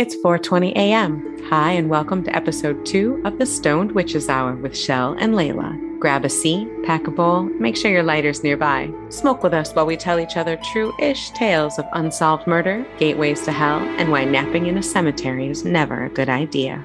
It's 4:20 a.m. Hi and welcome to episode 2 of the Stoned Witches Hour with Chelle and Laylla. Grab a seat, pack a bowl, make sure your lighter's nearby. Smoke with us while we tell each other true-ish tales of unsolved murder, gateways to hell, and why napping in a cemetery is never a good idea.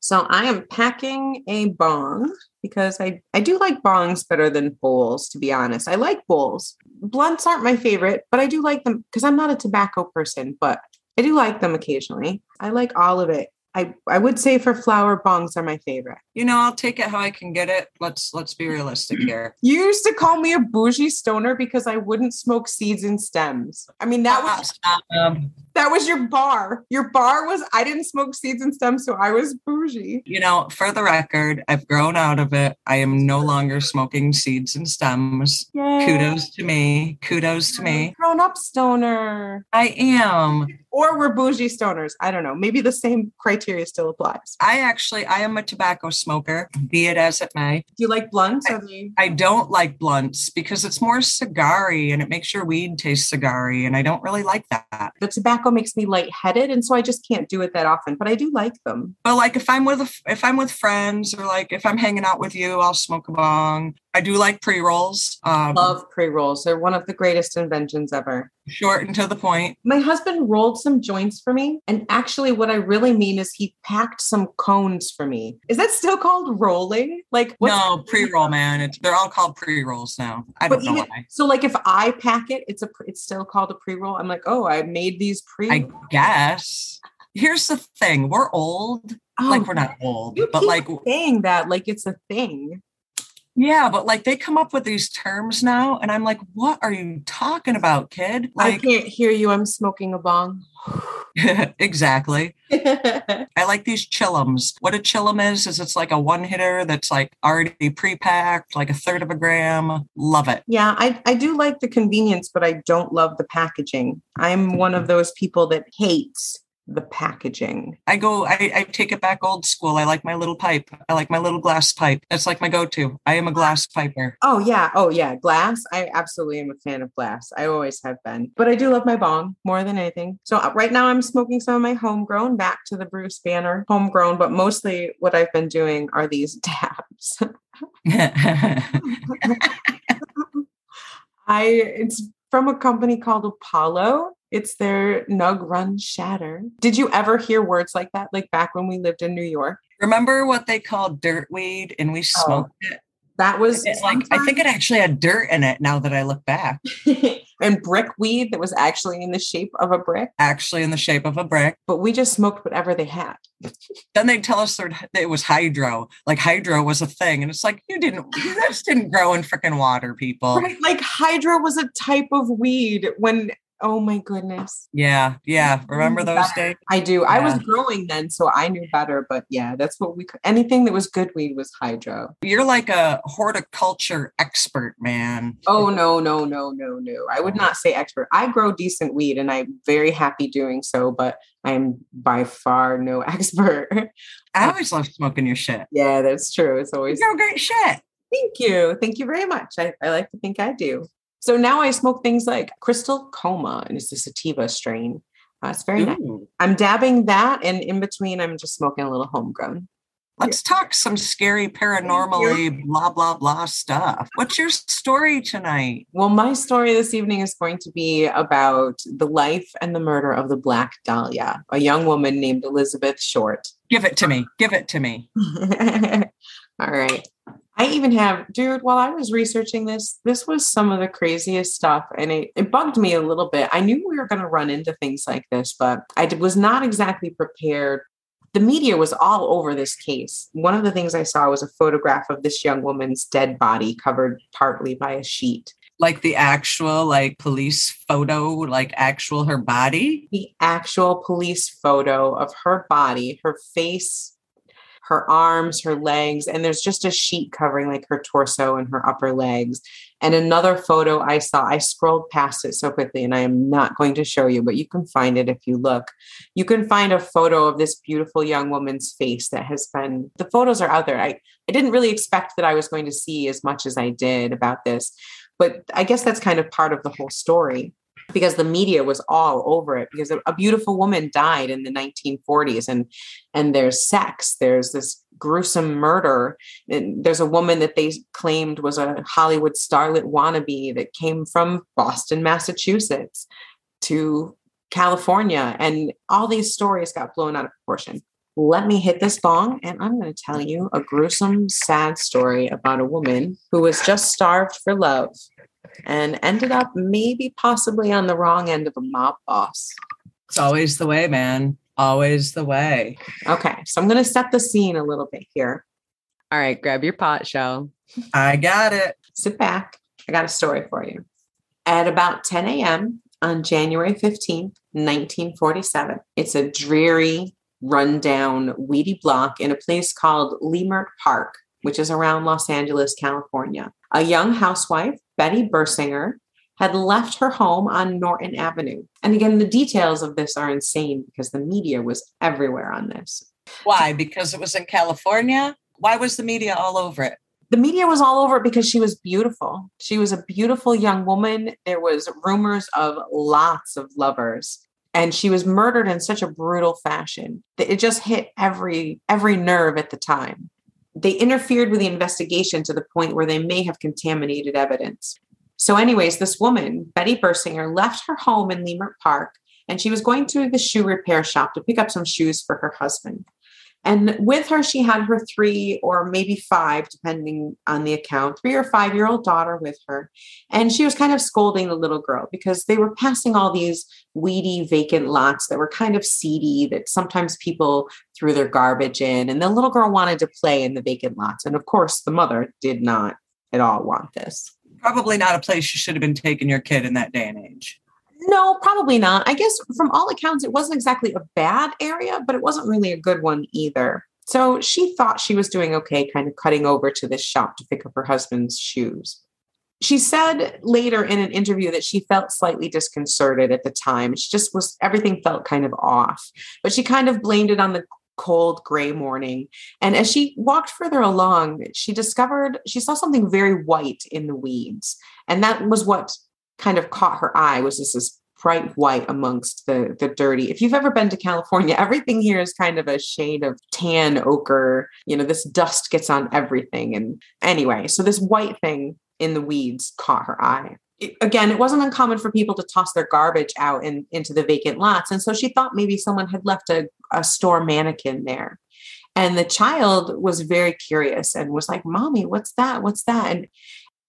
So I am packing a bong because I, I do like bongs better than bowls, to be honest. I like bowls. Blunts aren't my favorite, but I do like them because I'm not a tobacco person, but I do like them occasionally. I like all of it. I, I would say for flower bongs are my favorite. You know, I'll take it how I can get it. Let's let's be realistic here. You used to call me a bougie stoner because I wouldn't smoke seeds and stems. I mean that was um, that was your bar. Your bar was I didn't smoke seeds and stems, so I was bougie. You know, for the record, I've grown out of it. I am no longer smoking seeds and stems. Yay. Kudos to me. Kudos to me. Grown up stoner. I am. Or we're bougie stoners. I don't know. Maybe the same criteria still applies. I actually I am a tobacco smoker, be it as it may. Do you like blunts? I, I don't like blunts because it's more cigary and it makes your weed taste cigary, and I don't really like that. The tobacco tobacco makes me lightheaded, and so I just can't do it that often. But I do like them. But like if I'm with a, if I'm with friends or like if I'm hanging out with you, I'll smoke a bong. I do like pre rolls. Um, Love pre rolls. They're one of the greatest inventions ever. Short and to the point. My husband rolled some joints for me. And actually, what I really mean is he packed some cones for me. Is that still called rolling? Like, no, pre roll, man. It's, they're all called pre rolls now. I don't know even, why. So, like, if I pack it, it's a it's still called a pre roll. I'm like, oh, I made these pre. I guess. Here's the thing: we're old. Oh, like we're not old, but like saying that like it's a thing. Yeah, but like they come up with these terms now, and I'm like, what are you talking about, kid? Like, I can't hear you. I'm smoking a bong. exactly. I like these chillums. What a chillum is, is it's like a one hitter that's like already pre packed, like a third of a gram. Love it. Yeah, I, I do like the convenience, but I don't love the packaging. I'm one of those people that hates the packaging. I go, I, I, take it back old school. I like my little pipe. I like my little glass pipe. That's like my go-to. I am a glass piper. Oh yeah. Oh yeah. Glass. I absolutely am a fan of glass. I always have been. But I do love my bong more than anything. So uh, right now I'm smoking some of my homegrown back to the Bruce Banner homegrown, but mostly what I've been doing are these dabs. I it's from a company called Apollo it's their Nug Run Shatter. Did you ever hear words like that, like back when we lived in New York? Remember what they called dirt weed and we oh, smoked oh, it? That was like I think it actually had dirt in it now that I look back. and brick weed that was actually in the shape of a brick. Actually in the shape of a brick. But we just smoked whatever they had. then they'd tell us that it was hydro. Like hydro was a thing. And it's like you didn't you just didn't grow in freaking water, people. Right. Like hydro was a type of weed when Oh my goodness. Yeah. Yeah. Remember those days? I do. Yeah. I was growing then, so I knew better. But yeah, that's what we could. Anything that was good weed was hydro. You're like a horticulture expert, man. Oh, no, no, no, no, no. I would not say expert. I grow decent weed and I'm very happy doing so, but I'm by far no expert. I always love smoking your shit. Yeah, that's true. It's always. You great shit. Thank you. Thank you very much. I, I like to think I do. So now I smoke things like Crystal Coma, and it's a sativa strain. Uh, it's very Ooh. nice. I'm dabbing that, and in between, I'm just smoking a little homegrown. Let's talk some scary paranormally blah blah blah stuff. What's your story tonight? Well, my story this evening is going to be about the life and the murder of the Black Dahlia, a young woman named Elizabeth Short. Give it to me. Give it to me. All right. I even have, dude, while I was researching this, this was some of the craziest stuff. And it, it bugged me a little bit. I knew we were going to run into things like this, but I was not exactly prepared. The media was all over this case. One of the things I saw was a photograph of this young woman's dead body covered partly by a sheet like the actual like police photo like actual her body the actual police photo of her body her face her arms, her legs, and there's just a sheet covering like her torso and her upper legs. And another photo I saw, I scrolled past it so quickly and I am not going to show you, but you can find it if you look. You can find a photo of this beautiful young woman's face that has been, the photos are out there. I, I didn't really expect that I was going to see as much as I did about this, but I guess that's kind of part of the whole story. Because the media was all over it because a beautiful woman died in the 1940s and and there's sex there's this gruesome murder and there's a woman that they claimed was a hollywood starlet wannabe that came from boston massachusetts to california and all these stories got blown out of proportion. Let me hit this bong and i'm going to tell you a gruesome sad story about a woman who was just starved for love and ended up maybe possibly on the wrong end of a mob boss. It's always the way, man. Always the way. Okay, so I'm going to set the scene a little bit here. All right, grab your pot, Chelle. I got it. Sit back. I got a story for you. At about 10 a.m. on January 15th, 1947, it's a dreary, rundown, weedy block in a place called Leimert Park, which is around Los Angeles, California. A young housewife Betty Bersinger, had left her home on Norton Avenue. And again, the details of this are insane because the media was everywhere on this. Why? Because it was in California? Why was the media all over it? The media was all over it because she was beautiful. She was a beautiful young woman. There was rumors of lots of lovers and she was murdered in such a brutal fashion that it just hit every every nerve at the time they interfered with the investigation to the point where they may have contaminated evidence. So, anyways, this woman, Betty Bersinger, left her home in Leimert Park and she was going to the shoe repair shop to pick up some shoes for her husband. And with her, she had her three or maybe five, depending on the account, three or five year old daughter with her. And she was kind of scolding the little girl because they were passing all these weedy, vacant lots that were kind of seedy, that sometimes people threw their garbage in. And the little girl wanted to play in the vacant lots. And of course, the mother did not at all want this. Probably not a place you should have been taking your kid in that day and age. No, probably not. I guess from all accounts, it wasn't exactly a bad area, but it wasn't really a good one either. So she thought she was doing okay, kind of cutting over to this shop to pick up her husband's shoes. She said later in an interview that she felt slightly disconcerted at the time. She just was, everything felt kind of off, but she kind of blamed it on the cold gray morning. And as she walked further along, she discovered she saw something very white in the weeds. And that was what kind of caught her eye was this, this bright white amongst the the dirty. If you've ever been to California, everything here is kind of a shade of tan ochre. You know, this dust gets on everything. And anyway, so this white thing in the weeds caught her eye. It, again, it wasn't uncommon for people to toss their garbage out in, into the vacant lots. And so she thought maybe someone had left a, a store mannequin there. And the child was very curious and was like, Mommy, what's that? What's that? And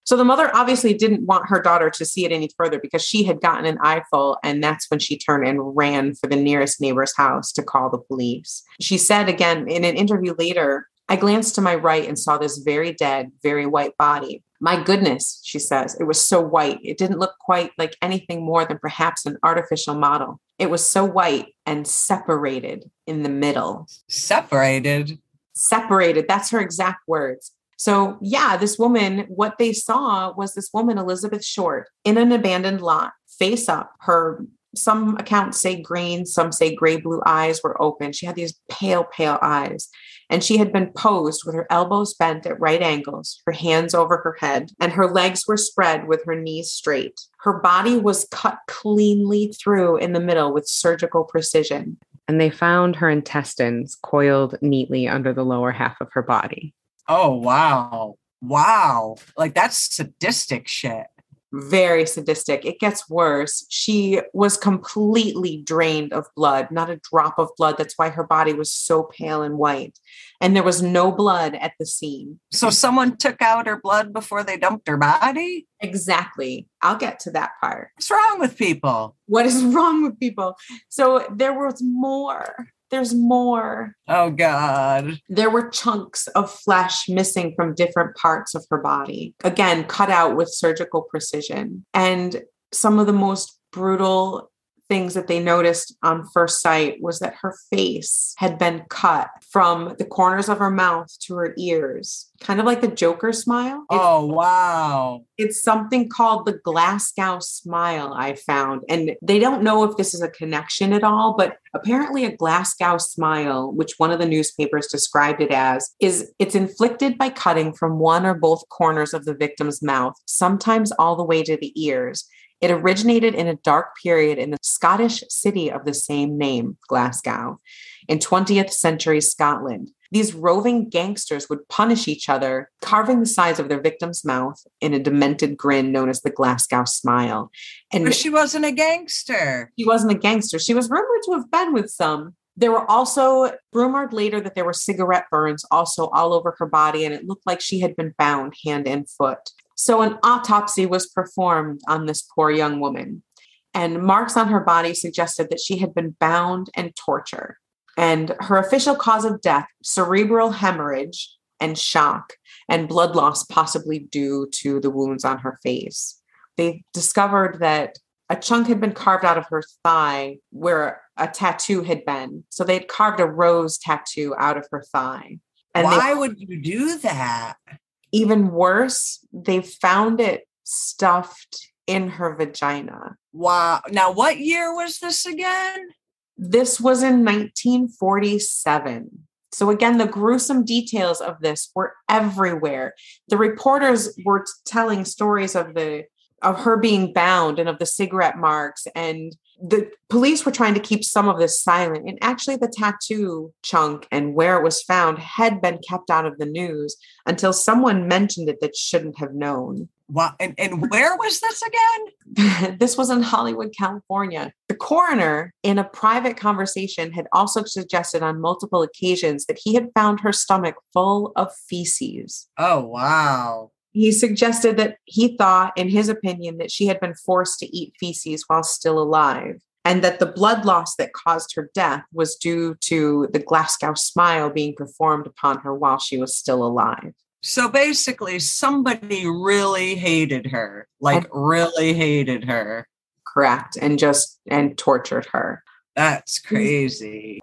so the mother obviously didn't want her daughter to see it any further because she had gotten an eyeful. And that's when she turned and ran for the nearest neighbor's house to call the police. She said again in an interview later, I glanced to my right and saw this very dead, very white body. My goodness, she says, it was so white. It didn't look quite like anything more than perhaps an artificial model. It was so white and separated in the middle. Separated? Separated. That's her exact words. So, yeah, this woman, what they saw was this woman, Elizabeth Short, in an abandoned lot, face up. Her, some accounts say green, some say gray blue eyes were open. She had these pale, pale eyes. And she had been posed with her elbows bent at right angles, her hands over her head, and her legs were spread with her knees straight. Her body was cut cleanly through in the middle with surgical precision. And they found her intestines coiled neatly under the lower half of her body. Oh, wow. Wow. Like that's sadistic shit. Very sadistic. It gets worse. She was completely drained of blood, not a drop of blood. That's why her body was so pale and white. And there was no blood at the scene. So someone took out her blood before they dumped her body? Exactly. I'll get to that part. What's wrong with people? What is wrong with people? So there was more. There's more. Oh, God. There were chunks of flesh missing from different parts of her body, again, cut out with surgical precision. And some of the most brutal things that they noticed on first sight was that her face had been cut from the corners of her mouth to her ears, kind of like the Joker smile. Oh, wow. It's something called the Glasgow smile, I found. And they don't know if this is a connection at all, but apparently a Glasgow smile, which one of the newspapers described it as, is it's inflicted by cutting from one or both corners of the victim's mouth, sometimes all the way to the ears It originated in a dark period in the Scottish city of the same name, Glasgow, in 20th century Scotland. These roving gangsters would punish each other, carving the sides of their victim's mouth in a demented grin known as the Glasgow smile. And but she wasn't a gangster. She wasn't a gangster. She was rumored to have been with some. There were also rumored later that there were cigarette burns also all over her body, and it looked like she had been bound hand and foot. So an autopsy was performed on this poor young woman, and marks on her body suggested that she had been bound and tortured. And her official cause of death, cerebral hemorrhage and shock, and blood loss, possibly due to the wounds on her face. They discovered that a chunk had been carved out of her thigh where a tattoo had been. So they had carved a rose tattoo out of her thigh. And why they, would you do that? Even worse, they found it stuffed in her vagina. Wow. Now, what year was this again? This was in 1947. So, again, the gruesome details of this were everywhere. The reporters were telling stories of the of her being bound and of the cigarette marks and the police were trying to keep some of this silent and actually the tattoo chunk and where it was found had been kept out of the news until someone mentioned it that shouldn't have known Wow. And, and where was this again? this was in Hollywood, California. The coroner, in a private conversation, had also suggested on multiple occasions that he had found her stomach full of feces. Oh, wow he suggested that he thought, in his opinion, that she had been forced to eat feces while still alive, and that the blood loss that caused her death was due to the Glasgow smile being performed upon her while she was still alive. So basically, somebody really hated her, like and, really hated her. Correct. And just and tortured her. That's crazy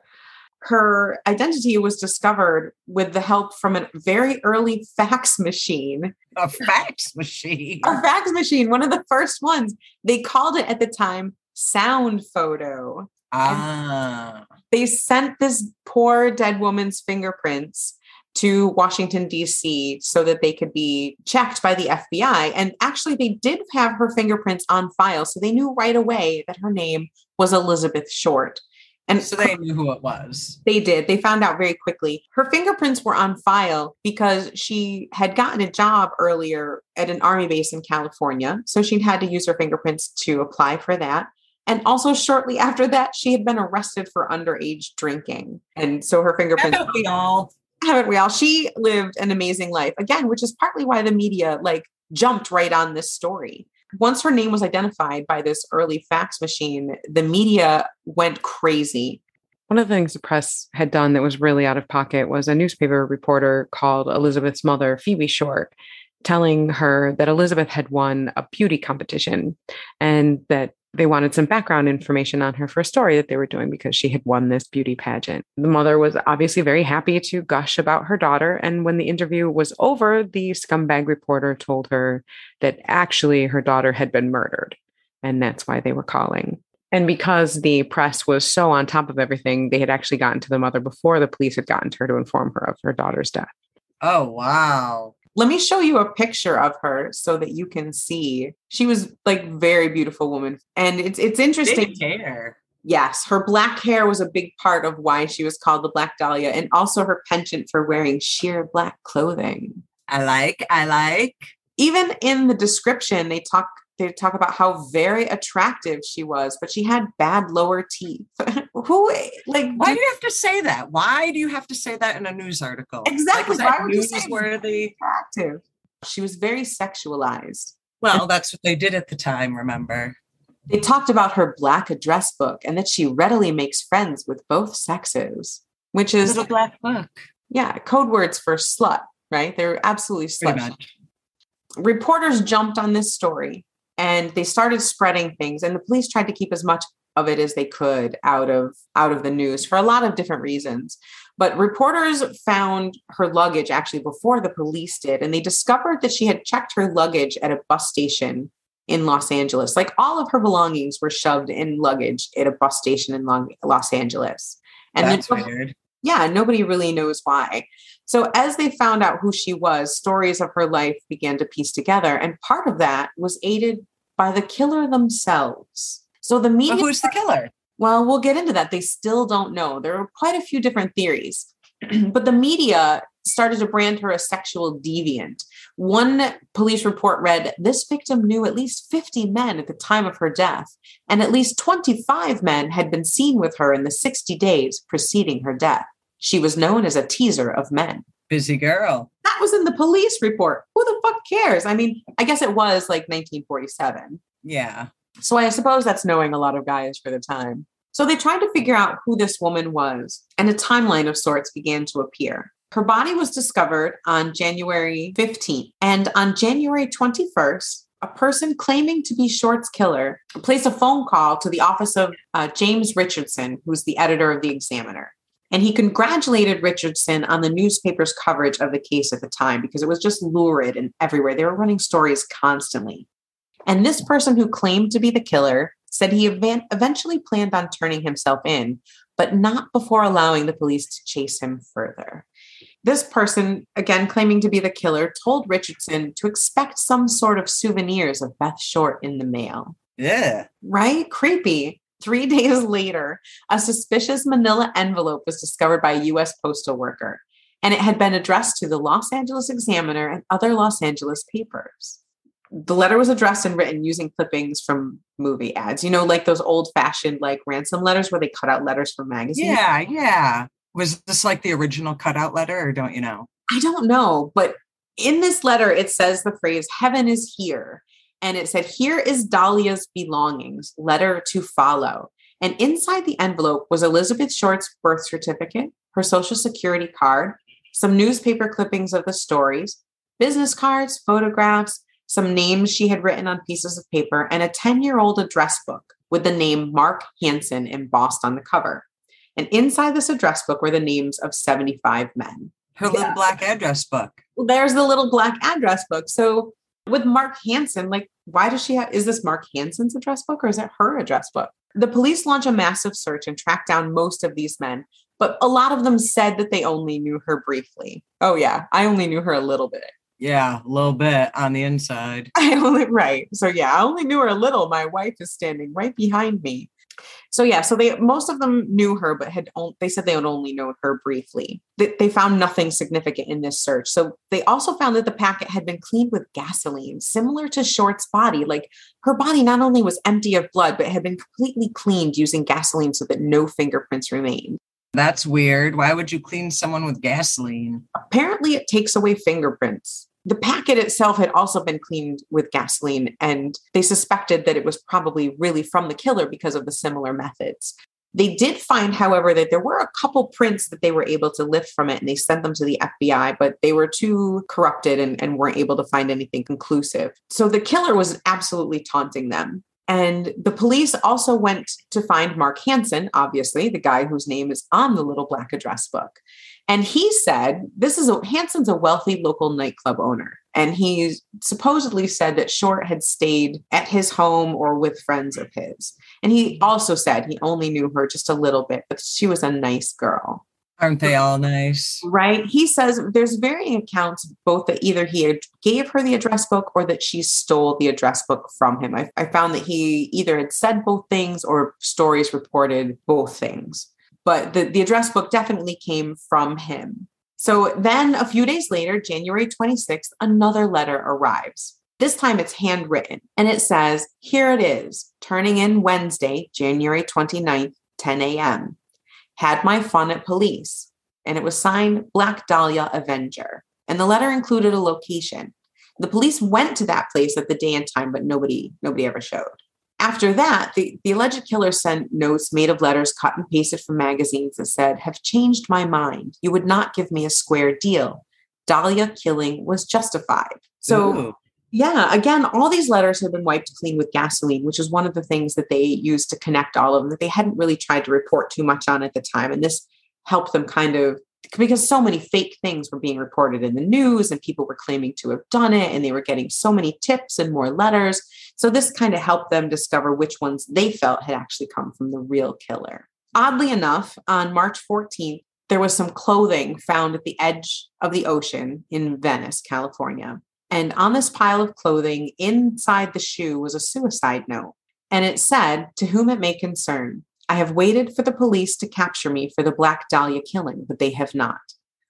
her identity was discovered with the help from a very early fax machine. A fax machine. a fax machine, one of the first ones. They called it at the time sound photo. Ah. they sent this poor dead woman's fingerprints to Washington, D.C., so that they could be checked by the FBI. And actually, they did have her fingerprints on file. So they knew right away that her name was Elizabeth Short. And so they knew who it was. They did. They found out very quickly. Her fingerprints were on file because she had gotten a job earlier at an army base in California. So she'd had to use her fingerprints to apply for that. And also, shortly after that, she had been arrested for underage drinking. And so her fingerprints. Haven't we all? Haven't we all? She lived an amazing life. Again, which is partly why the media like jumped right on this story once her name was identified by this early fax machine, the media went crazy. One of the things the press had done that was really out of pocket was a newspaper reporter called Elizabeth's mother, Phoebe Short, telling her that Elizabeth had won a beauty competition and that they wanted some background information on her for a story that they were doing because she had won this beauty pageant. The mother was obviously very happy to gush about her daughter. And when the interview was over, the scumbag reporter told her that actually her daughter had been murdered. And that's why they were calling. And because the press was so on top of everything, they had actually gotten to the mother before the police had gotten to her to inform her of her daughter's death. Oh, wow. Let me show you a picture of her so that you can see. She was like very beautiful woman. And it's it's interesting. Big hair. Yes, her black hair was a big part of why she was called the Black Dahlia and also her penchant for wearing sheer black clothing. I like, I like. Even in the description, they talk they talk about how very attractive she was, but she had bad lower teeth. Who like why do you have to say that? Why do you have to say that in a news article? Exactly. Like, why would you say worthy? Attractive. She was very sexualized. Well, that's what they did at the time, remember? They talked about her black address book and that she readily makes friends with both sexes, which is a black book. Yeah, code words for slut, right? They're absolutely slut. Reporters jumped on this story and they started spreading things and the police tried to keep as much of it as they could out of out of the news for a lot of different reasons but reporters found her luggage actually before the police did and they discovered that she had checked her luggage at a bus station in Los Angeles like all of her belongings were shoved in luggage at a bus station in Los Angeles and That's weird. yeah nobody really knows why so, as they found out who she was, stories of her life began to piece together. And part of that was aided by the killer themselves. So the media. But who's the killer? Well, we'll get into that. They still don't know. There are quite a few different theories. but the media started to brand her a sexual deviant. One police report read this victim knew at least 50 men at the time of her death, and at least 25 men had been seen with her in the 60 days preceding her death. She was known as a teaser of men. Busy girl. That was in the police report. Who the fuck cares? I mean, I guess it was like 1947. Yeah. So I suppose that's knowing a lot of guys for the time. So they tried to figure out who this woman was, and a timeline of sorts began to appear. Her body was discovered on January 15th, and on January 21st, a person claiming to be Short's killer placed a phone call to the office of uh, James Richardson, who's the editor of the Examiner. And he congratulated Richardson on the newspaper's coverage of the case at the time because it was just lurid and everywhere. They were running stories constantly. And this person who claimed to be the killer said he eventually planned on turning himself in, but not before allowing the police to chase him further. This person, again claiming to be the killer, told Richardson to expect some sort of souvenirs of Beth Short in the mail. Yeah. Right? Creepy. Three days later, a suspicious manila envelope was discovered by a US postal worker, and it had been addressed to the Los Angeles Examiner and other Los Angeles papers the letter was addressed and written using clippings from movie ads. You know, like those old fashioned like ransom letters where they cut out letters from magazines. Yeah, yeah. Was this like the original cutout letter, or don't you know? I don't know, but in this letter it says the phrase "Heaven is here," and it said, "Here is Dahlia's belongings. Letter to follow." And inside the envelope was Elizabeth Short's birth certificate, her social security card, some newspaper clippings of the stories, business cards, photographs, some names she had written on pieces of paper, and a 10 year old address book with the name Mark Hansen embossed on the cover. And inside this address book were the names of 75 men. Her little black address book. There's the little black address book. So with Mark Hansen, like, why does she have, is this Mark Hansen's address book or is it her address book? The police launch a massive search and track down most of these men, but a lot of them said that they only knew her briefly. Oh, yeah, I only knew her a little bit. Yeah, a little bit on the inside. I only right. So yeah, I only knew her a little. My wife is standing right behind me. So yeah, so they most of them knew her, but had they said they had only known her briefly. They, they found nothing significant in this search. So they also found that the packet had been cleaned with gasoline, similar to Short's body. Like her body not only was empty of blood, but had been completely cleaned using gasoline so that no fingerprints remained. That's weird. Why would you clean someone with gasoline? Apparently, it takes away fingerprints. The packet itself had also been cleaned with gasoline, and they suspected that it was probably really from the killer because of the similar methods. They did find, however, that there were a couple prints that they were able to lift from it and they sent them to the FBI, but they were too corrupted and, and weren't able to find anything conclusive. So the killer was absolutely taunting them. And the police also went to find Mark Hansen, obviously, the guy whose name is on the little black address book. And he said, this is a Hansen's a wealthy local nightclub owner. And he supposedly said that Short had stayed at his home or with friends of his. And he also said he only knew her just a little bit, but she was a nice girl. Aren't they all nice? Right. He says there's varying accounts both that either he gave her the address book or that she stole the address book from him. I, I found that he either had said both things or stories reported both things. But the, the address book definitely came from him. So then a few days later, January 26th, another letter arrives. This time it's handwritten and it says, Here it is, turning in Wednesday, January 29th, 10 a.m had my fun at police. And it was signed Black Dahlia Avenger. And the letter included a location. The police went to that place at the day and time, but nobody, nobody ever showed. After that, the, the alleged killer sent notes made of letters cut and pasted from magazines that said, Have changed my mind. You would not give me a square deal. Dahlia killing was justified. So Ooh. Yeah, again, all these letters have been wiped clean with gasoline, which is one of the things that they used to connect all of them that they hadn't really tried to report too much on at the time. And this helped them kind of because so many fake things were being reported in the news and people were claiming to have done it and they were getting so many tips and more letters. So this kind of helped them discover which ones they felt had actually come from the real killer. Oddly enough, on March 14th, there was some clothing found at the edge of the ocean in Venice, California. And on this pile of clothing, inside the shoe was a suicide note. And it said, To whom it may concern, I have waited for the police to capture me for the Black Dahlia killing, but they have not.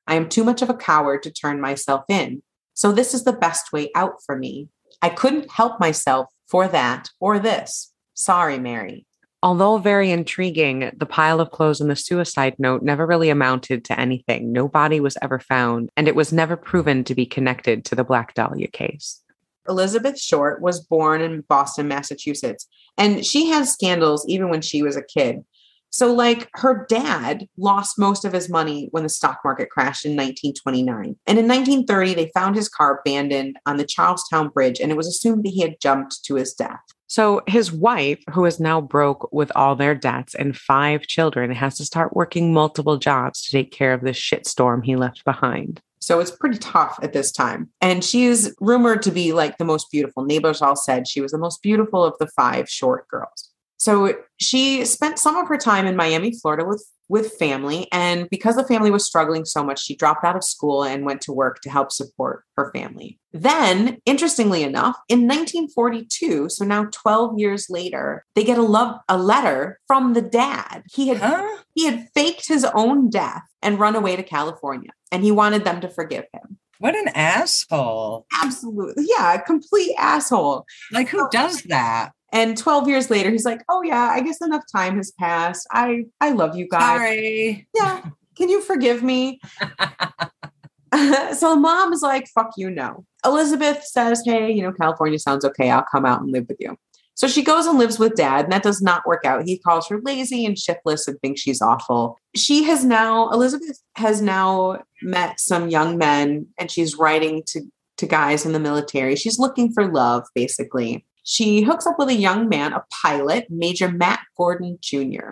I am too much of a coward to turn myself in. So this is the best way out for me. I couldn't help myself for that or this. Sorry, Mary. Although very intriguing, the pile of clothes and the suicide note never really amounted to anything. No body was ever found, and it was never proven to be connected to the Black Dahlia case. Elizabeth Short was born in Boston, Massachusetts, and she had scandals even when she was a kid. So, like, her dad lost most of his money when the stock market crashed in 1929. And in 1930, they found his car abandoned on the Charlestown Bridge, and it was assumed that he had jumped to his death. So, his wife, who is now broke with all their debts and five children, has to start working multiple jobs to take care of this shitstorm he left behind. So it's pretty tough at this time. And she is rumored to be like the most beautiful. Neighbors all said she was the most beautiful of the five short girls. So she spent some of her time in Miami, Florida with with family and because the family was struggling so much she dropped out of school and went to work to help support her family. Then, interestingly enough, in 1942, so now 12 years later, they get a love a letter from the dad. He had huh? he had faked his own death and run away to California and he wanted them to forgive him. What an asshole. Absolutely. Yeah, a complete asshole. Like who does that? And 12 years later, he's like, "Oh yeah, I guess enough time has passed. I I love you guys. Sorry. Yeah. Can you forgive me?" so mom is like, "Fuck you, no." Elizabeth says, "Hey, you know, California sounds okay. I'll come out and live with you." So she goes and lives with dad, and that does not work out. He calls her lazy and shiftless and thinks she's awful. She has now, Elizabeth has now met some young men, and she's writing to, to guys in the military. She's looking for love, basically. She hooks up with a young man, a pilot, Major Matt Gordon Jr.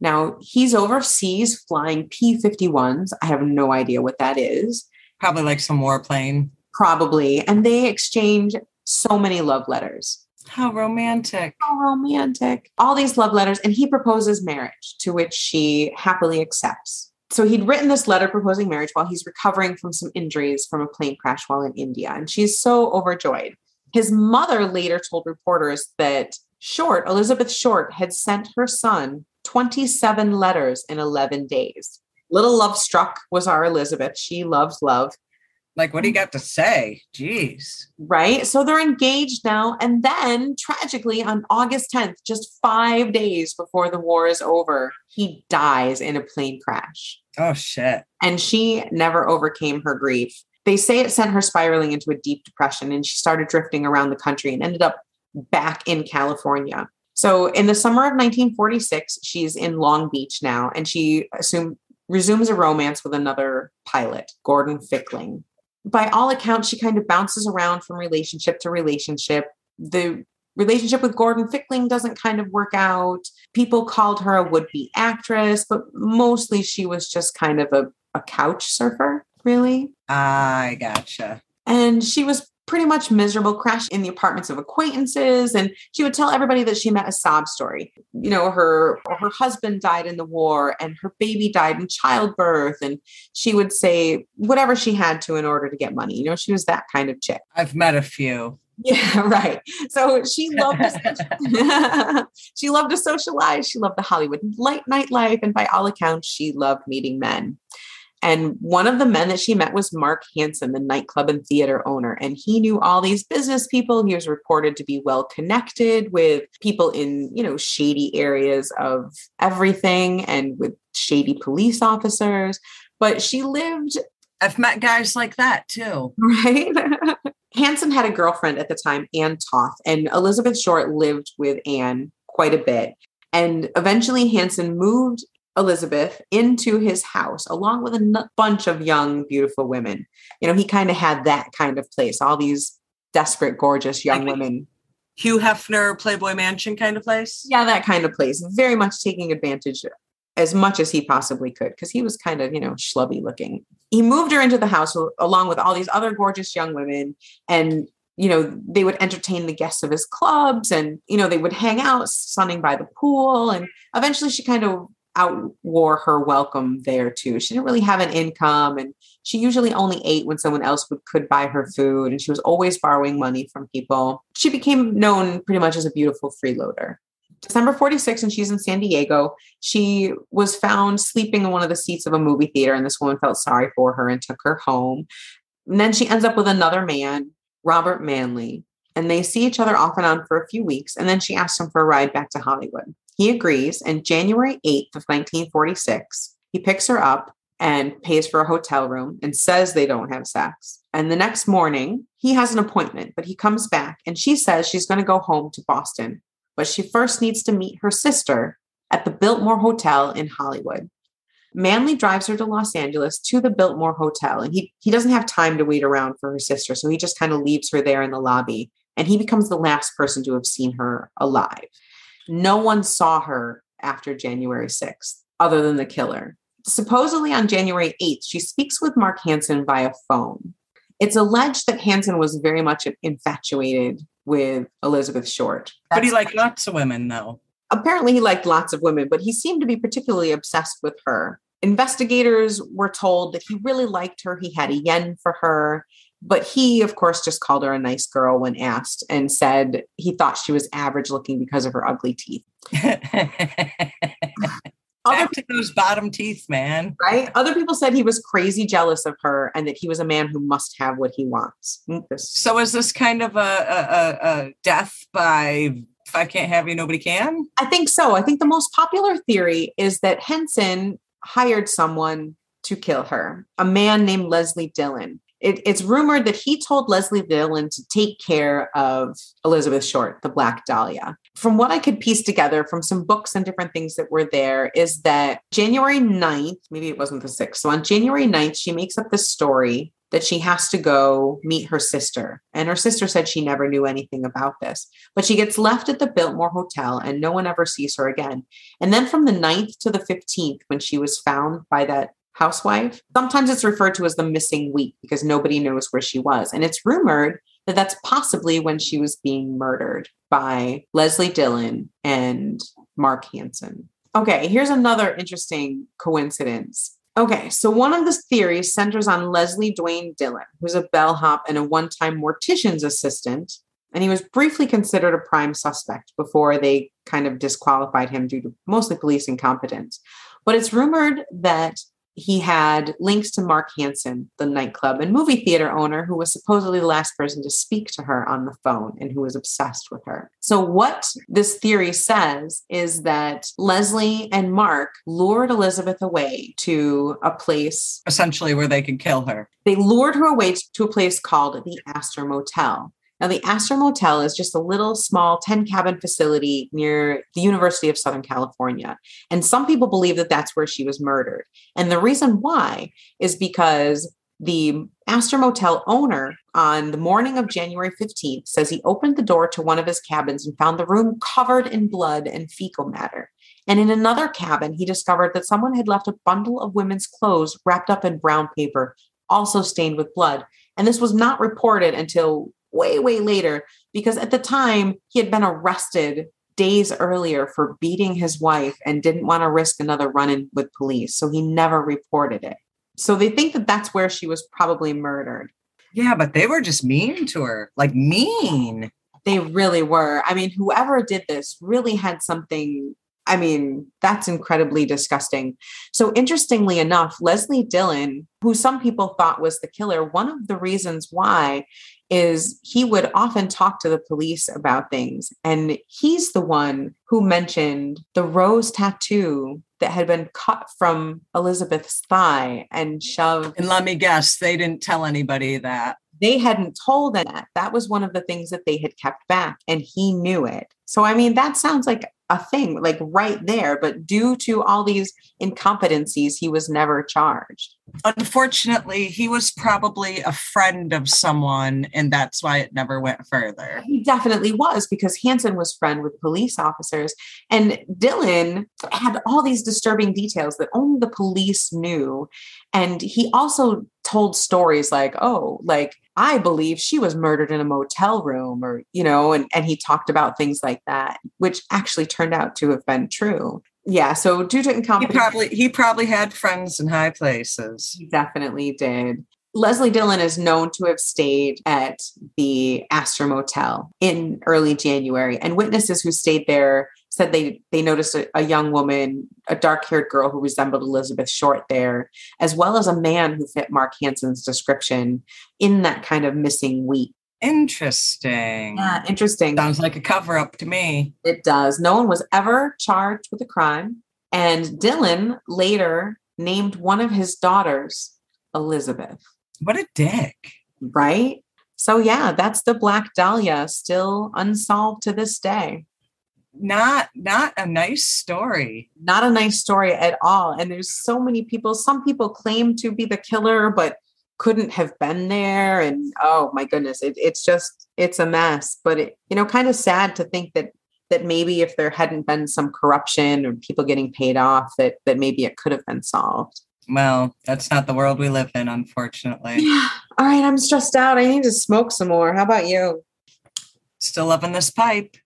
Now, he's overseas flying P 51s. I have no idea what that is. Probably like some warplane. Probably. And they exchange so many love letters. How romantic. How romantic. All these love letters. And he proposes marriage, to which she happily accepts. So he'd written this letter proposing marriage while he's recovering from some injuries from a plane crash while in India. And she's so overjoyed. His mother later told reporters that Short, Elizabeth Short, had sent her son 27 letters in 11 days. Little love struck was our Elizabeth. She loves love. Like, what do you got to say? Jeez. Right. So they're engaged now. And then tragically, on August 10th, just five days before the war is over, he dies in a plane crash. Oh, shit. And she never overcame her grief. They say it sent her spiraling into a deep depression and she started drifting around the country and ended up back in California. So in the summer of 1946, she's in Long Beach now and she assumed resumes a romance with another pilot, Gordon Fickling by all accounts, she kind of bounces around from relationship to relationship. The relationship with Gordon Fickling doesn't kind of work out. People called her a would be actress, but mostly she was just kind of a, a couch surfer, really. I gotcha. And she was pretty much miserable, crashed in the apartments of acquaintances. And she would tell everybody that she met a sob story. You know, her her husband died in the war and her baby died in childbirth. And she would say whatever she had to in order to get money. You know, she was that kind of chick. I've met a few. Yeah, right. So she loved to, she loved to socialize. She loved the Hollywood light nightlife, and by all accounts, she loved meeting men. And one of the men that she met was Mark Hansen, the nightclub and theater owner. And he knew all these business people. He was reported to be well connected with people in, you know, shady areas of everything and with shady police officers. But she lived. I've met guys like that too. Right. Hansen had a girlfriend at the time, Anne Toth, and Elizabeth Short lived with Anne quite a bit. And eventually, Hansen moved Elizabeth into his house along with a n- bunch of young, beautiful women. You know, he kind of had that kind of place, all these desperate, gorgeous young like women. Hugh Hefner, Playboy Mansion kind of place? Yeah, that kind of place. Very much taking advantage as much as he possibly could because he was kind of, you know, schlubby looking. He moved her into the house along with all these other gorgeous young women and you know, they would entertain the guests of his clubs and, you know, they would hang out sunning by the pool. And eventually she kind of outwore her welcome there too. She didn't really have an income and she usually only ate when someone else would, could buy her food and she was always borrowing money from people. She became known pretty much as a beautiful freeloader. December 46, and she's in San Diego. She was found sleeping in one of the seats of a movie theater, and this woman felt sorry for her and took her home. And then she ends up with another man, Robert Manley, and they see each other off and on for a few weeks. And then she asks him for a ride back to Hollywood. He agrees, and January 8th of 1946, he picks her up and pays for a hotel room and says they don't have sex. And the next morning, he has an appointment, but he comes back and she says she's going to go home to Boston but she first needs to meet her sister at the Biltmore Hotel in Hollywood. Manley drives her to Los Angeles to the Biltmore Hotel, and he, he doesn't have time to wait around for her sister. So he just kind of leaves her there in the lobby, and he becomes the last person to have seen her alive. No one saw her after January 6th, other than the killer. Supposedly on January 8th, she speaks with Mark Hansen via phone. It's alleged that Hansen was very much infatuated with Elizabeth Short. That's, but he liked lots of women, though. Apparently, he liked lots of women, but he seemed to be particularly obsessed with her. Investigators were told that he really liked her. He had a yen for her. But he, of course, just called her a nice girl when asked and said he thought she was average looking because of her ugly teeth. Back to those bottom teeth, man. Right? Other people said he was crazy jealous of her and that he was a man who must have what he wants. Mm, so is this kind of a, a, a death by if I can't have you, nobody can? I think so. I think the most popular theory is that Hansen hired someone to kill her, a man named Leslie Dillon it, it's rumored that he told Leslie Dillon to take care of Elizabeth Short, the Black Dahlia. From what I could piece together from some books and different things that were there, is that January 9th, maybe it wasn't the 6th. So on January 9th, she makes up this story that she has to go meet her sister. And her sister said she never knew anything about this. But she gets left at the Biltmore Hotel and no one ever sees her again. And then from the 9th to the 15th, when she was found by that housewife. Sometimes it's referred to as the missing week because nobody knows where she was. And it's rumored that that's possibly when she was being murdered by Leslie Dillon and Mark Hansen. Okay, here's another interesting coincidence. Okay, so one of the theories centers on Leslie Dwayne Dillon, who's a bellhop and a one time mortician's assistant. And he was briefly considered a prime suspect before they kind of disqualified him due to mostly police incompetence. But it's rumored that he had links to Mark Hansen, the nightclub and movie theater owner, who was supposedly the last person to speak to her on the phone and who was obsessed with her. So, what this theory says is that Leslie and Mark lured Elizabeth away to a place essentially where they could kill her. They lured her away to a place called the Astor Motel. Now, the Astor Motel is just a little small 10 cabin facility near the University of Southern California. And some people believe that that's where she was murdered. And the reason why is because the Astor Motel owner on the morning of January 15th says he opened the door to one of his cabins and found the room covered in blood and fecal matter. And in another cabin, he discovered that someone had left a bundle of women's clothes wrapped up in brown paper, also stained with blood. And this was not reported until way, way later, because at the time he had been arrested days earlier for beating his wife and didn't want to risk another run in with police. So he never reported it. So they think that that's where she was probably murdered. Yeah, but they were just mean to her, like mean. They really were. I mean, whoever did this really had something. I mean, that's incredibly disgusting. So, interestingly enough, Leslie Dillon, who some people thought was the killer, one of the reasons why is he would often talk to the police about things. And he's the one who mentioned the rose tattoo that had been cut from Elizabeth's thigh and shoved. And let me guess, they didn't tell anybody that. They hadn't told that. That was one of the things that they had kept back, and he knew it. So, I mean, that sounds like a thing, like right there. But due to all these incompetencies, he was never charged. Unfortunately, he was probably a friend of someone, and that's why it never went further. He definitely was because Hansen was friend with police officers, and Dillon had all these disturbing details that only the police knew. And he also told stories like, oh, like I believe she was murdered in a motel room, or, you know, and, and he talked about things like that, which actually turned out to have been true. yeah, so Tutankhamun. He probably he probably had friends in high places. He definitely did. Leslie Dillon is known to have stayed at the Astor Motel in early January, and witnesses who stayed there said they they noticed a, a young woman, a dark-haired girl who resembled Elizabeth Short there, as well as a man who fit Mark Hansen's description in that kind of missing week. Interesting. Yeah, interesting. Sounds like a cover up to me. It does. No one was ever charged with a crime. And Dillon later named one of his daughters Elizabeth. What a dick. Right? So, yeah, that's the Black Dahlia, still unsolved to this day. Not not a nice story. Not a nice story at all. And there's so many people. Some people claim to be the killer, but couldn't have been there and oh my goodness it, it's just it's a mess but it you know kind of sad to think that that maybe if there hadn't been some corruption or people getting paid off that that maybe it could have been solved well that's not the world we live in unfortunately. Yeah. all right i'm stressed out. I need to smoke some more. How about you? Still loving this pipe.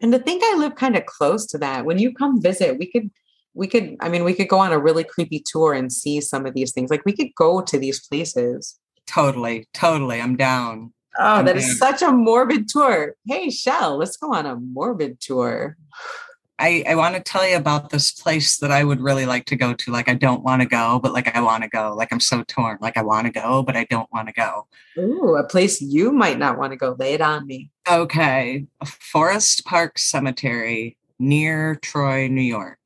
And to think i live kind of close to that. When you come visit we could we could i mean we could go on a really creepy tour and see some of these things. Like we could go to these places. Totally totally. I'm down. Oh I'm that down. is such a morbid tour. Hey Chelle let's go on a morbid tour i i want to tell you about this place that i would really like to go to like i don't want to go but like i want to go like i'm so torn like i want to go but i don't want to go. Ooh, a place you might not want to go lay it on me. Okay forest park cemetery near troy new york.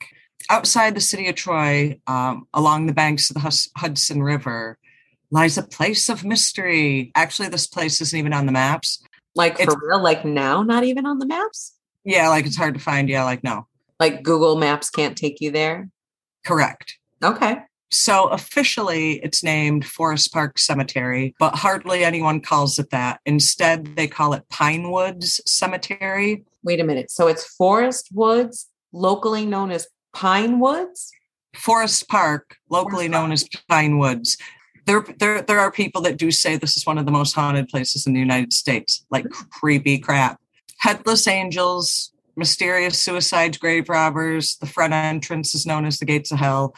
Outside the city of Troy, um, along the banks of the Hus- Hudson River, lies a place of mystery. Actually, this place isn't even on the maps. like for real? Like now not even on the maps Yeah, like it's hard to find. Yeah, like no, like google maps can't take you there correct. okay So officially, it's named Forest Park Cemetery, but hardly anyone calls it that. Instead, they call it Pine Woods Cemetery. wait a minute so it's forest woods locally known as pine woods Forest Park, locally Forest known as Pine Woods. There, there, there are people that do say this is one of the most haunted places in the United States, like creepy crap. Headless angels, mysterious suicides, grave robbers. The front entrance is known as the Gates of Hell.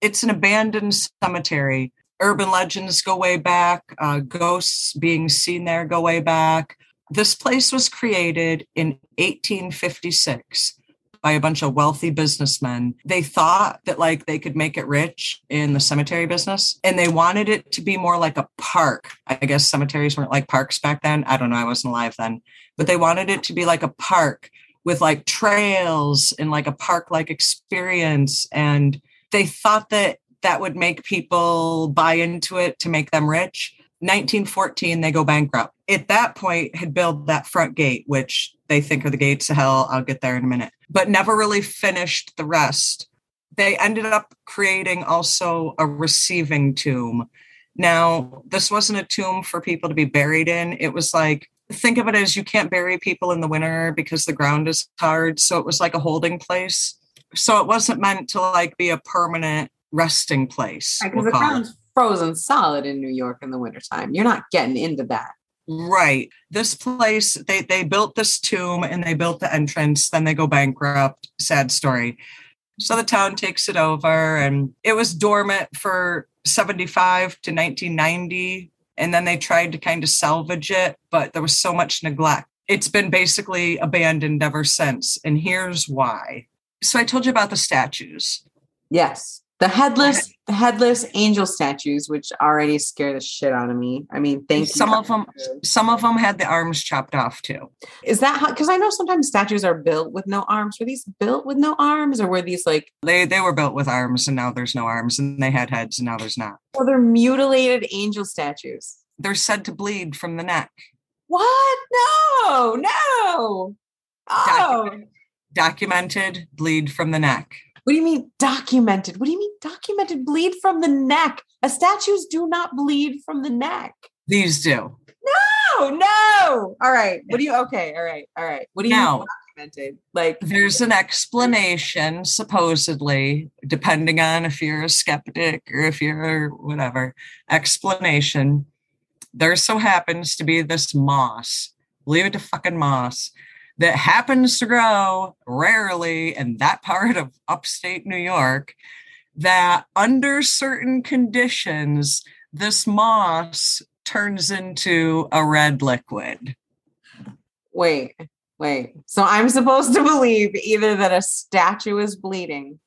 It's an abandoned cemetery. Urban legends go way back. Uh, ghosts being seen there go way back. This place was created in 1856 by a bunch of wealthy businessmen. They thought that like they could make it rich in the cemetery business and they wanted it to be more like a park. I guess cemeteries weren't like parks back then. I don't know. I wasn't alive then, but they wanted it to be like a park with like trails and like a park like experience. And they thought that that would make people buy into it to make them rich. 1914, they go bankrupt. At that point, had built that front gate, which they think are the gates of hell. I'll get there in a minute, but never really finished the rest. They ended up creating also a receiving tomb. Now, this wasn't a tomb for people to be buried in. It was like, think of it as you can't bury people in the winter because the ground is hard. So it was like a holding place. So it wasn't meant to like be a permanent resting place. because we'll the ground's frozen solid in new york in the wintertime you're not getting into that Right. This place, they they built this tomb and they built the entrance, then they go bankrupt. Sad story. So the town takes it over and it was dormant for 75 to 1990. And then they tried to kind of salvage it, but there was so much neglect. It's been basically abandoned ever since. And here's why. So I told you about the statues. yes the headless the headless angel statues which already scare the shit out of me i mean thank you Some of them some of them had the arms chopped off too. is that how because i know sometimes statues are built with no arms were these built with no arms or were these like They they were built with arms and now there's no arms and they had heads and now there's not. Well, they're mutilated angel statues They're said to bleed from the neck. what no no oh Documented, documented bleed from the neck. What do you mean documented? What do you mean documented? Bleed from the neck. A statues do not bleed from the neck. These do. no no. All right. What do you okay. All right. All right. What do you Now- mean documented? Like There's an explanation, supposedly, depending on if you're a skeptic or if you're whatever, explanation. There so happens to be this moss. Leave it to fucking moss that happens to grow rarely in that part of upstate New York that under certain conditions, this moss turns into a red liquid. Wait, wait. So I'm supposed to believe either that a statue is bleeding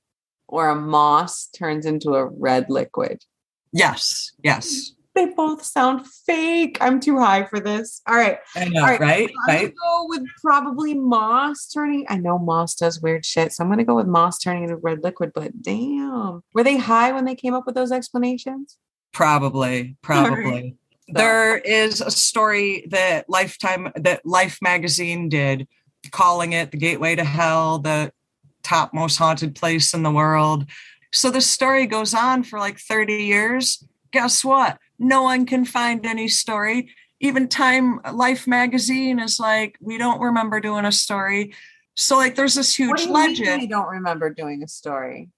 or a moss turns into a red liquid. Yes, yes. They both sound fake. I'm too high for this. All right. I know, All right, right? I'm Right? gonna go with probably moss turning. I know moss does weird shit, so I'm gonna go with moss turning into red liquid. But damn, were they high when they came up with those explanations? Probably, probably. There is a story that Lifetime that Life magazine did calling it the gateway to hell, the top most haunted place in the world. So the story goes on for like 30 years. Guess what? No one can find any story. Even Time Life magazine is like, we don't remember doing a story. So like there's this What huge do you mean legend they don't remember doing a story?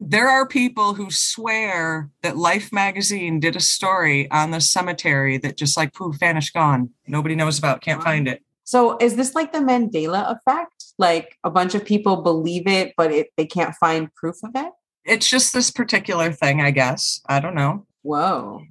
there are people who swear that Life magazine did a story on the cemetery that just like poof, vanished, gone. Nobody knows about, can't find it. So is this like the Mandela effect? Like a bunch of people believe it, but it, they can't find proof of it? It's just this particular thing, I guess. I don't know. Whoa.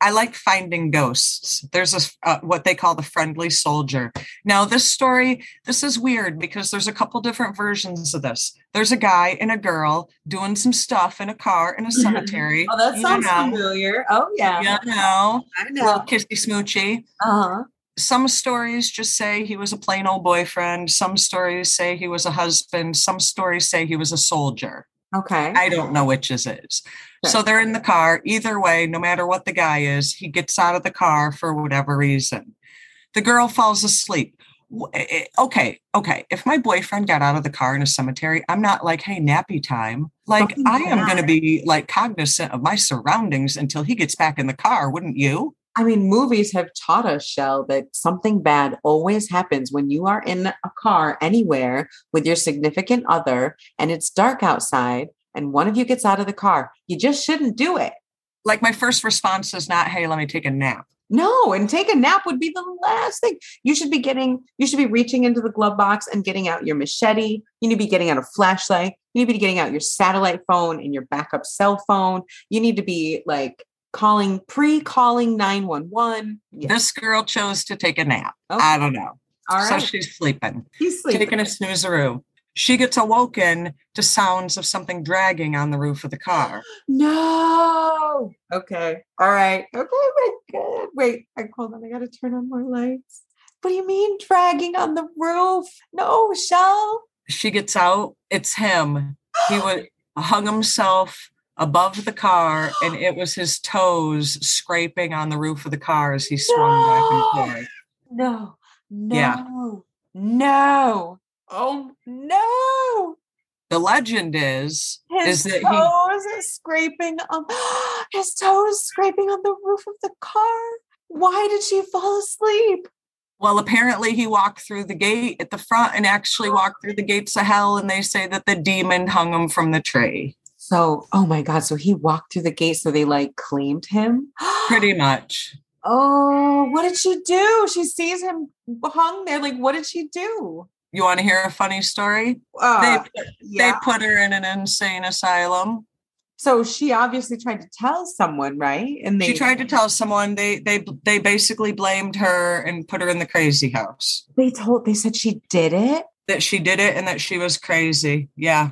I like finding ghosts. There's a uh, what they call the friendly soldier. Now, this story, this is weird because there's a couple different versions of this. There's a guy and a girl doing some stuff in a car in a cemetery. Oh, that You sounds know. familiar. Oh yeah. You know, I little know. kissy smoochy. Uh-huh. some stories just say he was a plain old boyfriend. Some stories say he was a husband. Some stories say he was a soldier. Okay. I don't know which is is. So they're in the car. Either way, no matter what the guy is, he gets out of the car for whatever reason. The girl falls asleep. Eh, eh, Okay, okay. If my boyfriend got out of the car in a cemetery, I'm not like, hey, nappy time. Like, Fucking I am going to be like cognizant of my surroundings until he gets back in the car, wouldn't you? I mean, movies have taught us, Chelle, that something bad always happens when you are in a car anywhere with your significant other and it's dark outside and one of you gets out of the car. You just shouldn't do it. Like, my first response is not, hey, let me take a nap. No, and take a nap would be the last thing. You should be getting, you should be reaching into the glove box and getting out your machete. You need to be getting out a flashlight. You need to be getting out your satellite phone and your backup cell phone. You need to be like calling, pre calling 911. Yeah. This girl chose to take a nap. Okay. I don't know. All right. So she's sleeping, He's sleeping. taking a snoozearoo. She gets awoken to sounds of something dragging on the roof of the car. No. Okay. All right. Okay. My God. Wait. I, hold on. I gotta turn on more lights. What do you mean dragging on the roof? No, Chelle. She gets out. It's him. He would hung himself above the car, and it was his toes scraping on the roof of the car as he swung back and forth. No. No. Yeah. No. Oh no. The legend is His is that he toes are scraping on his toes scraping on the roof of the car. Why did she fall asleep? Well, apparently he walked through the gate at the front and actually walked through the gates of hell. And they say that the demon hung him from the tree. So, oh my God. So he walked through the gate. So they like claimed him. Pretty much. Oh, what did she do? She sees him hung there. Like, what did she do? You want to hear a funny story? Uh, they, they put her in an insane asylum. So she obviously tried to tell someone, right? And they She tried to tell someone they they they basically blamed her and put her in the crazy house. They told. They said she did it. That she did it and that she was crazy. Yeah.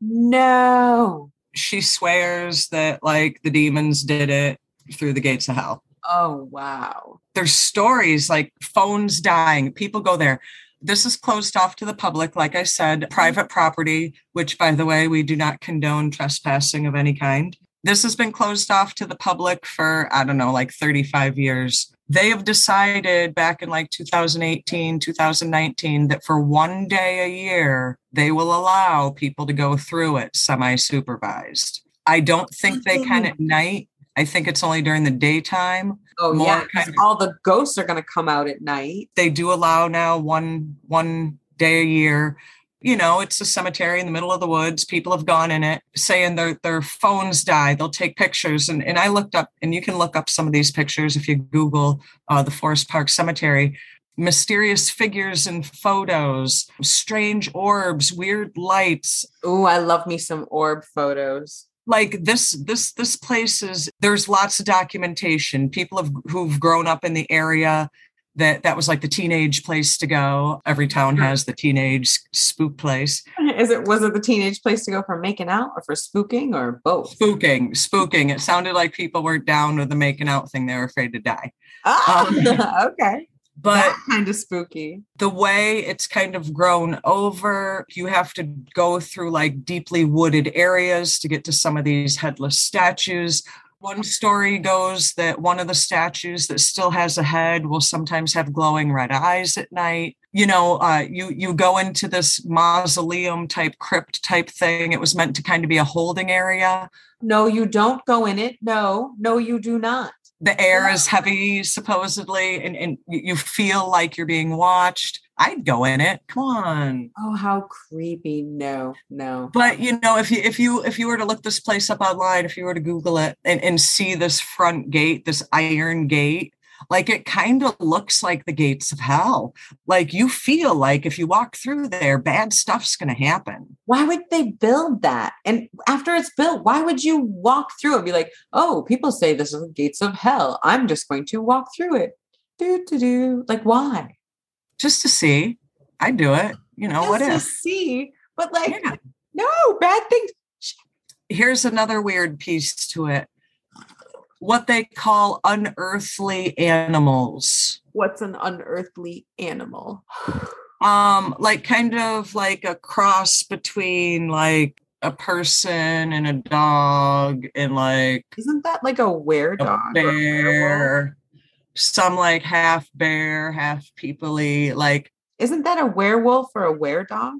No. She swears that like the demons did it through the gates of hell. Oh wow. there's stories like phones dying. People go there. This is closed off to the public, like I said, private property, which, by the way, we do not condone trespassing of any kind. This has been closed off to the public for, I don't know, like 35 years. They have decided back in like 2018, 2019, that for one day a year, they will allow people to go through it semi supervised. I don't think they can mm-hmm. at night. I think it's only during the daytime Oh yeah. kind of- all the ghosts are going to come out at night. they do allow now one one day a year you know it's a cemetery in the middle of the woods people have gone in it saying their their phones die they'll take pictures and, and i looked up and you can look up some of these pictures if you google uh, the forest park cemetery mysterious figures and photos, strange orbs, weird lights. Oh, I love me some orb photos. Like this, this, this place is there's lots of documentation. People have who've grown up in the area that that was like the teenage place to go. Every town has the teenage spook place. Is it was it the teenage place to go for making out or for spooking or both? Spooking, spooking. It sounded like people were down with the making out thing. They were afraid to die. Ah, um, okay. But kind of spooky. The way it's kind of grown over, you have to go through like deeply wooded areas to get to some of these headless statues one story goes that one of the statues that still has a head will sometimes have glowing red eyes at night. You know, uh, you you go into this mausoleum type crypt type thing. It was meant to kind of be a holding area. No, you don't go in it. No, no, you do not. The air is heavy, supposedly, and, and you feel like you're being watched. I'd go in it. Come on. Oh, how creepy. No, no. But you know, if you if you if you were to look this place up online, if you were to Google it and, and see this front gate, this iron gate, like it kind of looks like the gates of hell. Like you feel like if you walk through there, bad stuff's gonna happen. Why would they build that? And after it's built, why would you walk through and be like, oh, people say this is the gates of hell. I'm just going to walk through it. Do do do. Like why? just to see. I do it. You know, just what to if? see, but like, yeah. no bad things. Here's another weird piece to it. What they call unearthly animals. What's an unearthly animal? Um, like kind of like a cross between like a person and a dog and like isn't that like a were dog? Bear some like half bear, half peoply. Like, isn't that a werewolf or a were dog?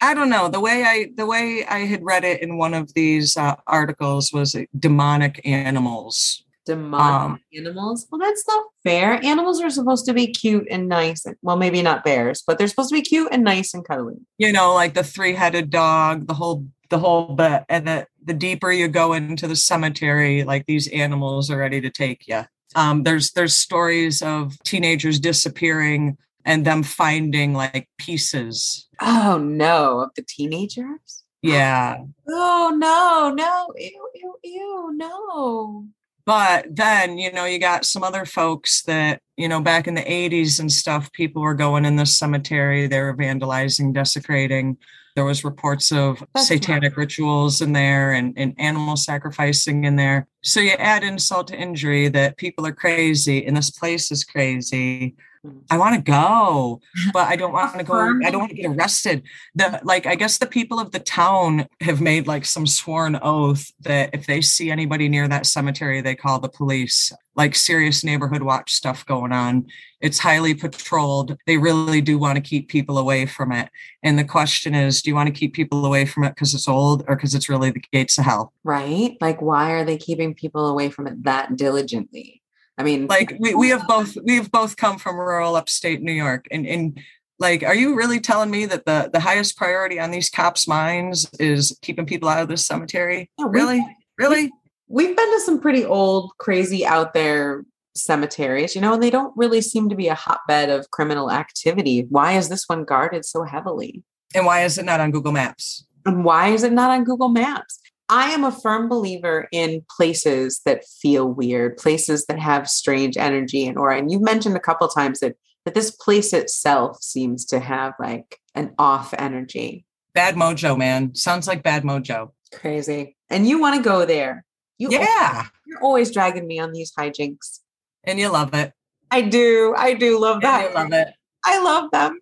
I don't know. The way I the way I had read it in one of these uh, articles was demonic animals. Demonic um, animals. Well, that's not fair. Animals are supposed to be cute and nice. Well, maybe not bears, but they're supposed to be cute and nice and cuddly. You know, like the three headed dog, the whole the whole bit. And the the deeper you go into the cemetery, like these animals are ready to take you. Um, there's there's stories of teenagers disappearing and them finding like pieces. Oh no, of the teenagers? Yeah. Oh no, no, ew, ew, ew, no. But then, you know, you got some other folks that, you know, back in the 80s and stuff, people were going in the cemetery, they were vandalizing, desecrating. There was reports of That's satanic rituals in there and, and animal sacrificing in there. So you add insult to injury that people are crazy and this place is crazy. Mm. I want to go, but I don't want to go. I don't want to get arrested. The like, I guess the people of the town have made like some sworn oath that if they see anybody near that cemetery, they call the police. Like serious neighborhood watch stuff going on. It's highly patrolled. They really do want to keep people away from it. And the question is, do you want to keep people away from it because it's old or because it's really the gates of hell? Right. Like, why are they keeping people away from it that diligently? I mean, like we, we have both we have both come from rural upstate New York, and and like, are you really telling me that the the highest priority on these cops' minds is keeping people out of this cemetery? Oh, really, really? We've been to some pretty old, crazy out there cemeteries, you know, and they don't really seem to be a hotbed of criminal activity. Why is this one guarded so heavily? And why is it not on Google Maps? And why is it not on Google Maps? I am a firm believer in places that feel weird, places that have strange energy and aura. And you've mentioned a couple times that that this place itself seems to have like an off energy. Bad mojo, man. Sounds like bad mojo. Crazy. And you want to go there. You yeah. Always, you're always dragging me on these hijinks. And you love it. I do. I do love that. I love it. I love them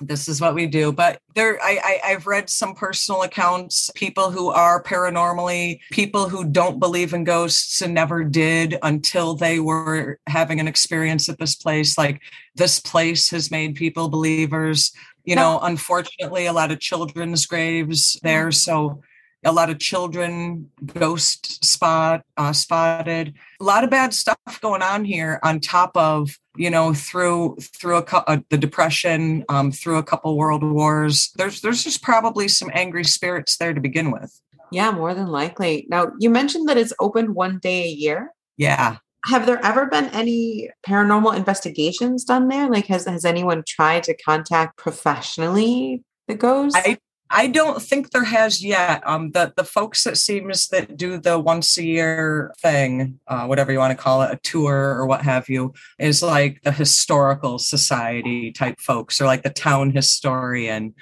this is what we do but there I, I have read some personal accounts people who are paranormally people who don't believe in ghosts and never did until they were having an experience at this place like this place has made people believers you know unfortunately a lot of children's graves there so a lot of children ghost spot uh, spotted. A lot of bad stuff going on here on top of you know through through a, uh, the depression um, through a couple world wars there's there's just probably some angry spirits there to begin with yeah more than likely now you mentioned that it's open one day a year yeah have there ever been any paranormal investigations done there? Like, has has anyone tried to contact professionally the ghost? I I don't think there has yet. Um, the the folks that seems that do the once a year thing, uh, whatever you want to call it, a tour or what have you, is like the historical society type folks or like the town historian.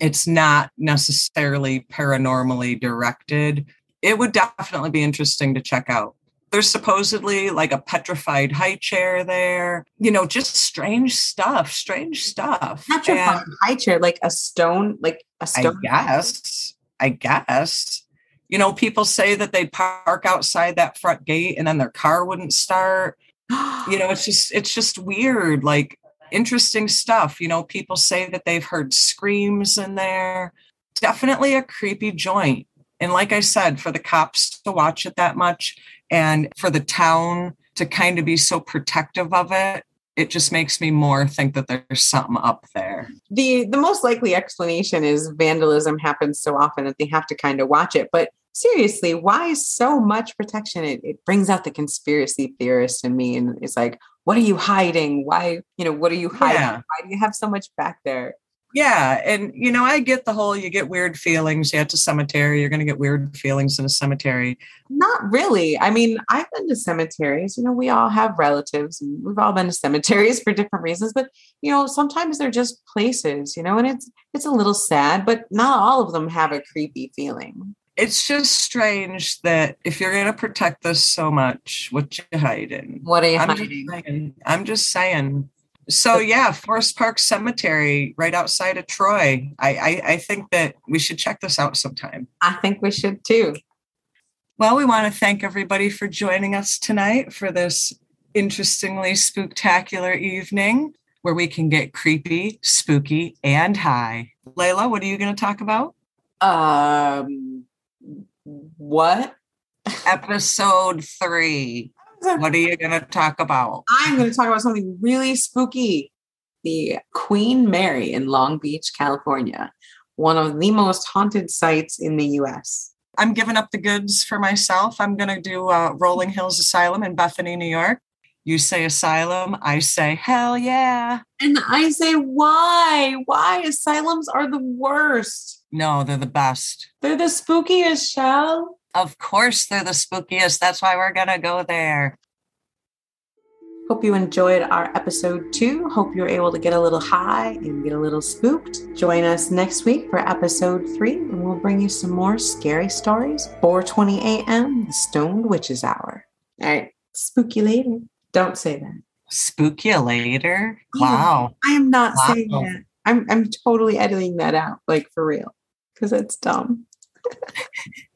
It's not necessarily paranormally directed. It would definitely be interesting to check out there's supposedly like a petrified high chair there you know just strange stuff strange stuff. Petrified and, high chair like a stone like a stone i guess i guess. You know people say that they'd park outside that front gate and then their car wouldn't start. You know it's just it's just weird like interesting stuff. You know people say that they've heard screams in there. Definitely a creepy joint. And like i said for the cops to watch it that much and for the town to kind of be so protective of it it just makes me more think that there's something up there. The the most likely explanation is vandalism happens so often that they have to kind of watch it. But seriously, why so much protection? It, it brings out the conspiracy theorist in me and it's like, what are you hiding? Why, you know, what are you hiding? Yeah. Why do you have so much back there? Yeah. And, you know, I get the whole you get weird feelings. Yeah, it's a cemetery. You're going to get weird feelings in a cemetery. Not really. I mean, I've been to cemeteries. You know, we all have relatives and we've all been to cemeteries for different reasons. But, you know, sometimes they're just places, you know, and it's, it's a little sad, but not all of them have a creepy feeling. It's just strange that if you're going to protect this so much, what you hiding? What are you I'm hiding? Just saying, I'm just saying so yeah, Forest Park Cemetery, right outside of Troy. I, I, I think that we should check this out sometime. I think we should too. Well, we want to thank everybody for joining us tonight for this interestingly spectacular evening where we can get creepy, spooky, and high. Laylla, what are you going to talk about? Um, what? Episode three what are you going to talk about? I'm going to talk about something really spooky. The Queen Mary in Long Beach, California, one of the most haunted sites in the US. I'm giving up the goods for myself. I'm going to do uh, Rolling Hills Asylum in Bethany, New York. You say asylum, I say hell yeah. And I say why? Why? Asylums are the worst. No, they're the best. They're the spookiest, Chelle. Of course, they're the spookiest. That's why we're going to go there. Hope you enjoyed our episode two. Hope you're able to get a little high and get a little spooked. Join us next week for episode three, and we'll bring you some more scary stories. 4:20 a.m. The Stoned Witches Hour. All right, spook you later. Don't say that. Spook you later. Oh, wow. I am not wow. saying that. I'm I'm totally editing that out, like for real, because it's dumb.